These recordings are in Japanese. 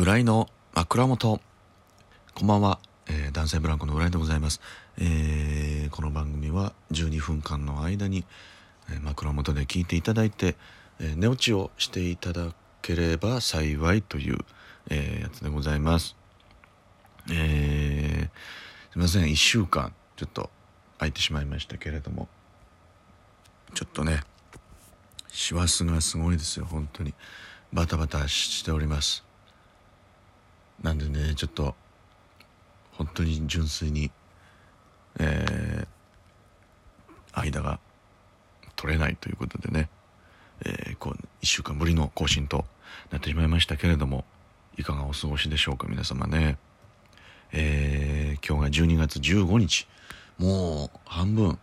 浦井の枕元。こんばんは、えー男性ブランコの浦井でございます、えーこの番組は12分間の間に、えー枕元で聞いていただいて、えー寝落ちをしていただければ幸いという、えーやつでございます。えーすいません。1週間ちょっと空いてしまいましたけれども。ちょっとね師走がすごいですよ。本当に。バタバタしております。なんでねちょっと本当に純粋にえー間が取れないということでね、えーこう1週間ぶりの更新となってしまいましたけれどもいかがお過ごしでしょうか皆様ね。えー今日が12月15日もう半分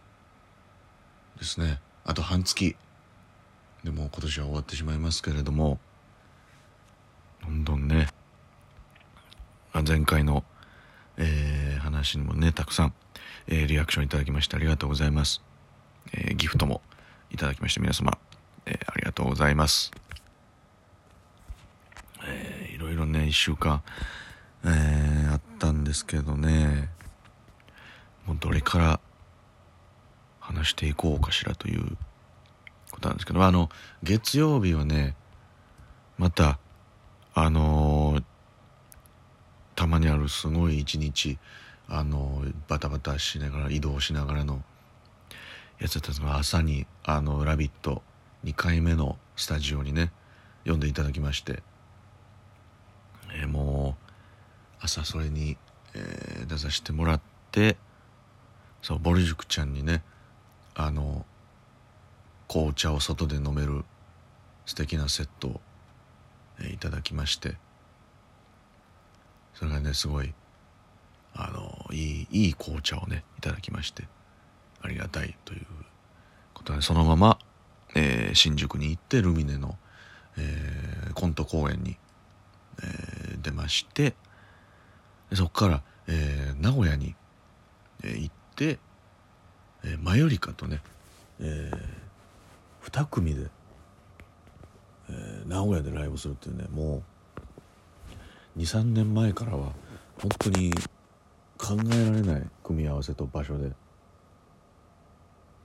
ですね。あと半月。でも今年は終わってしまいますけれどもどんどんね前回の、えー話にもねたくさん、えーリアクションいただきましてありがとうございます、えーギフトもいただきまして皆様、えーありがとうございます、えーいろいろね1週間、えーあったんですけどねもうどれから話していこうかしらということなんですけどあの月曜日はねまたあのーたまにあすごい一日あのバタバタしながら移動しながらのやつだったんですが朝に「あのラビット!」2回目のスタジオにね呼んでいただきまして、えーもう朝それに、えー出させてもらってそうボル塾ちゃんにねあの紅茶を外で飲める素敵なセットを、えーいただきましてそれがねすごいあのいいいい紅茶をねいただきましてありがたいということでそのまま、えー新宿に行ってルミネの、えーコント公演に、えー出ましてでそこから、えー名古屋に、えー行って、えーマヨリカとね、え2組で、えー名古屋でライブするっていうねもう23年前からは本当に考えられない組み合わせと場所で。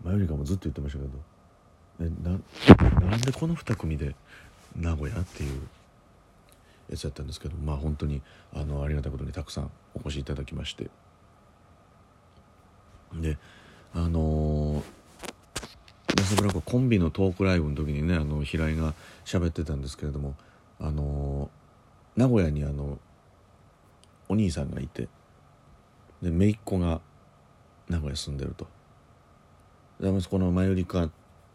マヨリカもずっと言ってましたけど。えななんでこの2組で名古屋っていうやつだったんですけど。まあ本当にあのありがたいことにたくさんお越しいただきまして。であのーラスブラココンビのトークライブの時にねあの平井が喋ってたんですけれどもあのー名古屋にあのお兄さんがいてで姪っ子が名古屋住んでると。でこのマヨリカ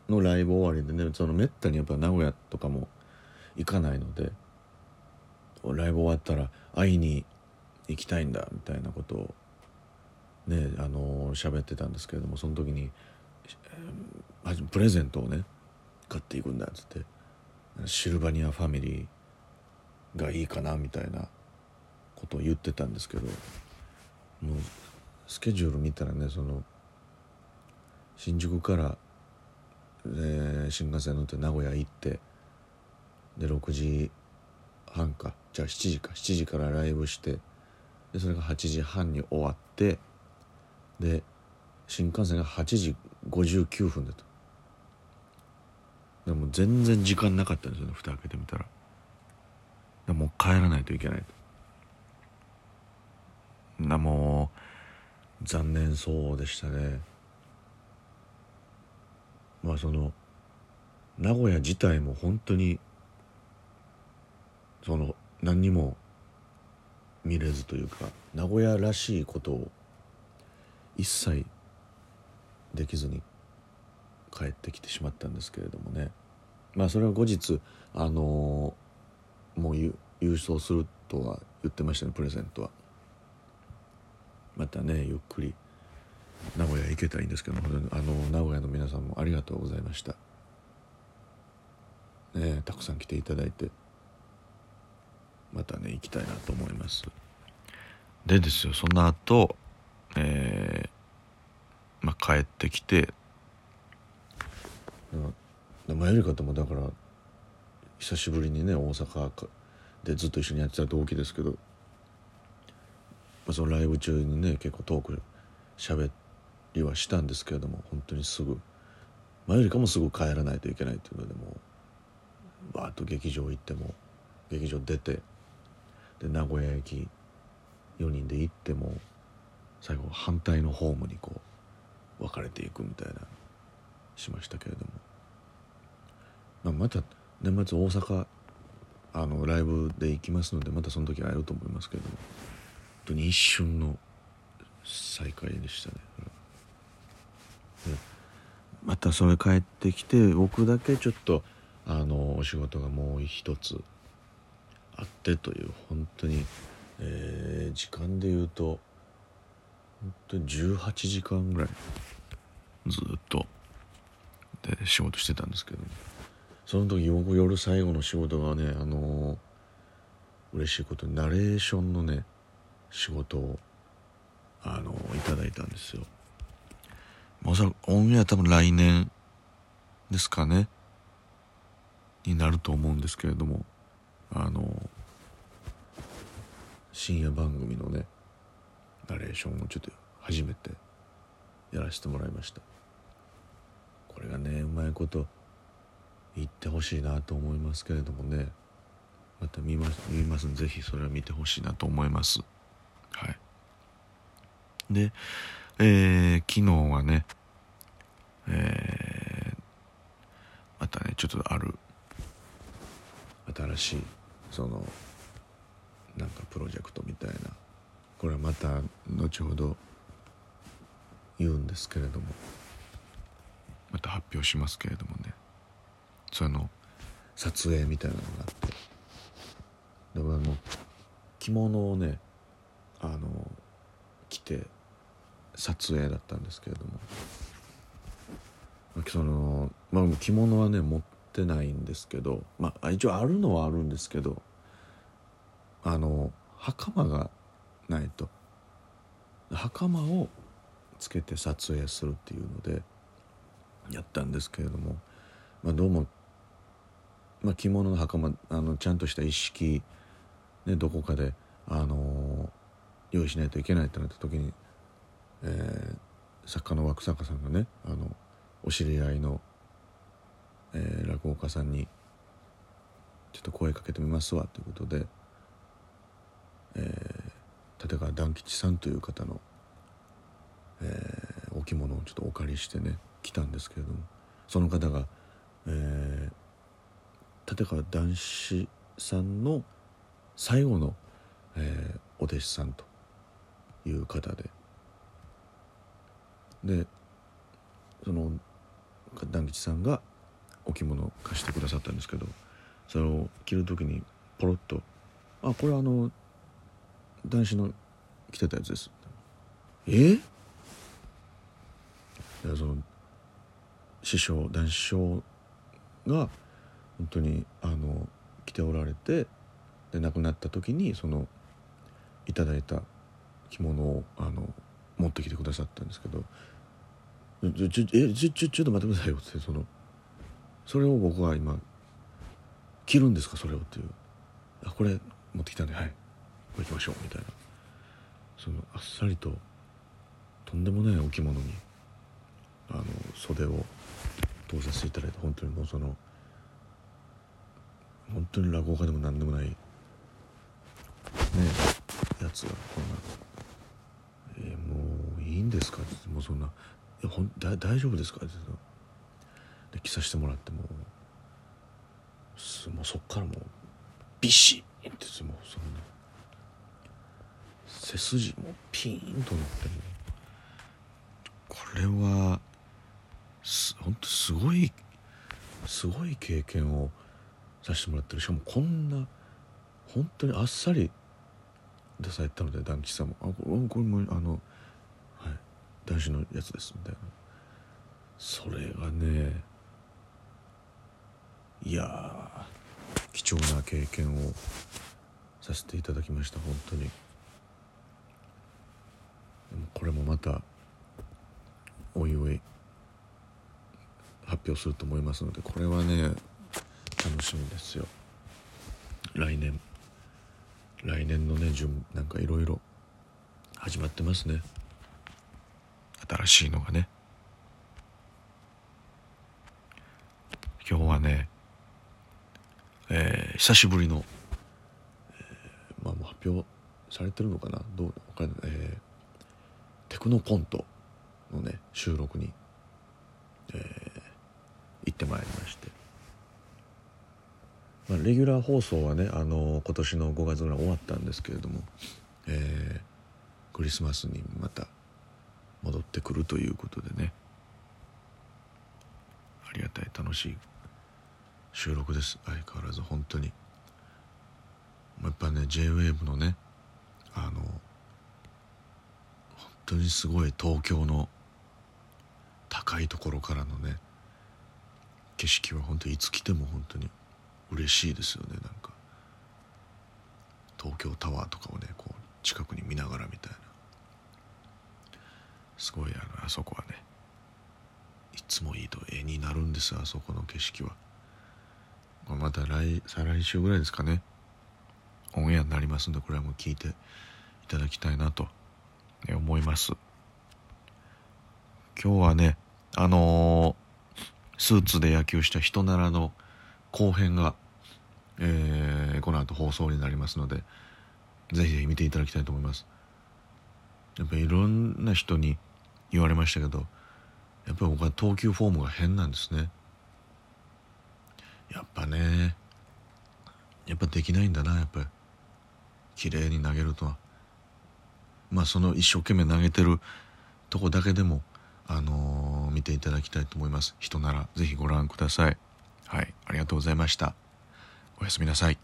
のライブ終わりでねそのめったにやっぱ名古屋とかも行かないのでライブ終わったら会いに行きたいんだみたいなことをねあの喋ってたんですけれどもその時に、えープレゼントをね買っていくんだっつってシルバニアファミリーがいいかなみたいなことを言ってたんですけどもうスケジュール見たらねその新宿から、えー新幹線乗って名古屋行ってで6時半か。じゃあ7時か。7時からライブしてでそれが8時半に終わってで新幹線が8時59分だと。でも全然時間なかったんですよね蓋開けてみたら。でもう帰らないといけないと。なもう残念そうでしたね。まあその名古屋自体も本当にその何にも見れずというか名古屋らしいことを一切できずに帰ってきてしまったんですけれどもね。まあそれは後日あのーもうゆ郵送するとは言ってましたねプレゼントは。またねゆっくり名古屋行けたらいいんですけどもあの名古屋の皆さんもありがとうございました。ねたくさん来ていただいて。またね行きたいなと思います。でですよその後えーまあ、帰ってきて。マヨリカともだから久しぶりにね大阪でずっと一緒にやってた同期ですけど、まあ、そのライブ中にね結構トーク喋りはしたんですけれども本当にすぐ前よりかもすぐ帰らないといけないというのでもうバーッと劇場行っても劇場出てで名古屋駅4人で行っても最後反対のホームにこう分かれていくみたいなしましたけれども、まあ、また年末大阪あのライブで行きますのでまたその時会えると思いますけども本当に一瞬の再会でしたね。またそれ帰ってきて僕だけちょっとあのお仕事がもう一つあってという本当に、えー、時間で言うと本当に18時間ぐらいずっとで仕事してたんですけどその時僕夜最後の仕事がねあのー、嬉しいことにナレーションのね仕事をあのー、いただいたんですよ。おそらくオンエア多分来年ですかねになると思うんですけれどもあの深夜番組のねナレーションをちょっと初めてやらせてもらいました。これがねうまいこと言ってほしいなと思いますけれどもね。また見ます見ますんでぜひそれは見てほしいなと思います。はい。でえー、昨日はねえー、またねちょっとある新しいそのなんかプロジェクトみたいなこれはまた後ほど言うんですけれどもまた発表しますけれどもね。その撮影みたいなのがあって。だからもう着物をねあの着て撮影だったんですけれども。そのまあ着物はね持ってないんですけどまあ一応あるのはあるんですけどあの袴がないと。袴をつけて撮影するっていうのでやったんですけれども、まあ、どうも、まあ、着物の袴あのちゃんとした一式、ね、どこかで、あの用意しないといけないってなった時に、えー、作家の枠坂さんがねあのお知り合いの、えー、落語家さんにちょっと声かけてみますわということで、えー、立川團吉さんという方の、えー、お着物をちょっとお借りしてね来たんですけれどもその方が、えー、立川談志さんの最後の、えー、お弟子さんという方で。でその団吉さんがお着物を貸してくださったんですけどそれを着る時にポロッと「あこれあの男子の着てたやつです」え？いやその師匠男子師匠が本当にあの着ておられてで亡くなった時にそのいただいた着物をあの持ってきてくださったんですけどちょちょえちょちょちょっと待ってくださいよってそのそれを僕は今着るんですかそれをっていう。あこれ持ってきたんではい。これ行きましょうみたいな。そのあっさりととんでもないお着物にあの袖を通させていただいて本当にもうその本当に落語家でも何でもない。ね。やつがこんな「えー、もういいんですか?」ってってもうそんな「いやほんだ大丈夫ですか?」ってで着させてもらっても。うもうそっからもうビシッってもうそんな。背筋もピーンとなってもこれはす本当すごいすごい経験をさせてもらってる。しかもこんな本当にあっさり出されたので団吉さんも「あこれもあのはい。男子のやつです」みたいな。それがねいや貴重な経験をさせていただきました。本当に。これもまたおいおい発表すると思いますのでこれはね楽しみですよ。来年。来年のね順なんかいろいろ始まってますね。新しいのがね。今日はね、えー、久しぶりの、えー、まあもう発表されてるのかな？どうわかんない、えー、テクノコントのね収録に、えー、行ってまいりまして、まあ、レギュラー放送はね、あの今年の5月ぐらい終わったんですけれども、えー、クリスマスにまた戻ってくるということでね。ありがたい楽しい収録です。相変わらず本当に。やっぱね JWAVE のねあの本当にすごい東京の高いところからのね景色は本当いつ来ても本当に嬉しいですよねなんか。東京タワーとかをねこう近くに見ながらみたいな。すごいあのあそこはねいつもいいと絵になるんですあそこの景色は。また来再来週ぐらいですかね。オンエアになりますんでこれはもう聞いていただきたいなと思います。今日はねあのー、スーツで野球した人ならの後編が、えー、この後放送になりますのでぜひぜひ見ていただきたいと思います。やっぱりいろんな人に言われましたけどやっぱり僕は投球フォームが変なんですね。やっぱねやっぱできないんだなやっぱり。綺麗に投げるとは。まあその一生懸命投げてるとこだけでもあのー、見ていただきたいと思います。人ならぜひご覧ください。はいありがとうございました。おやすみなさい。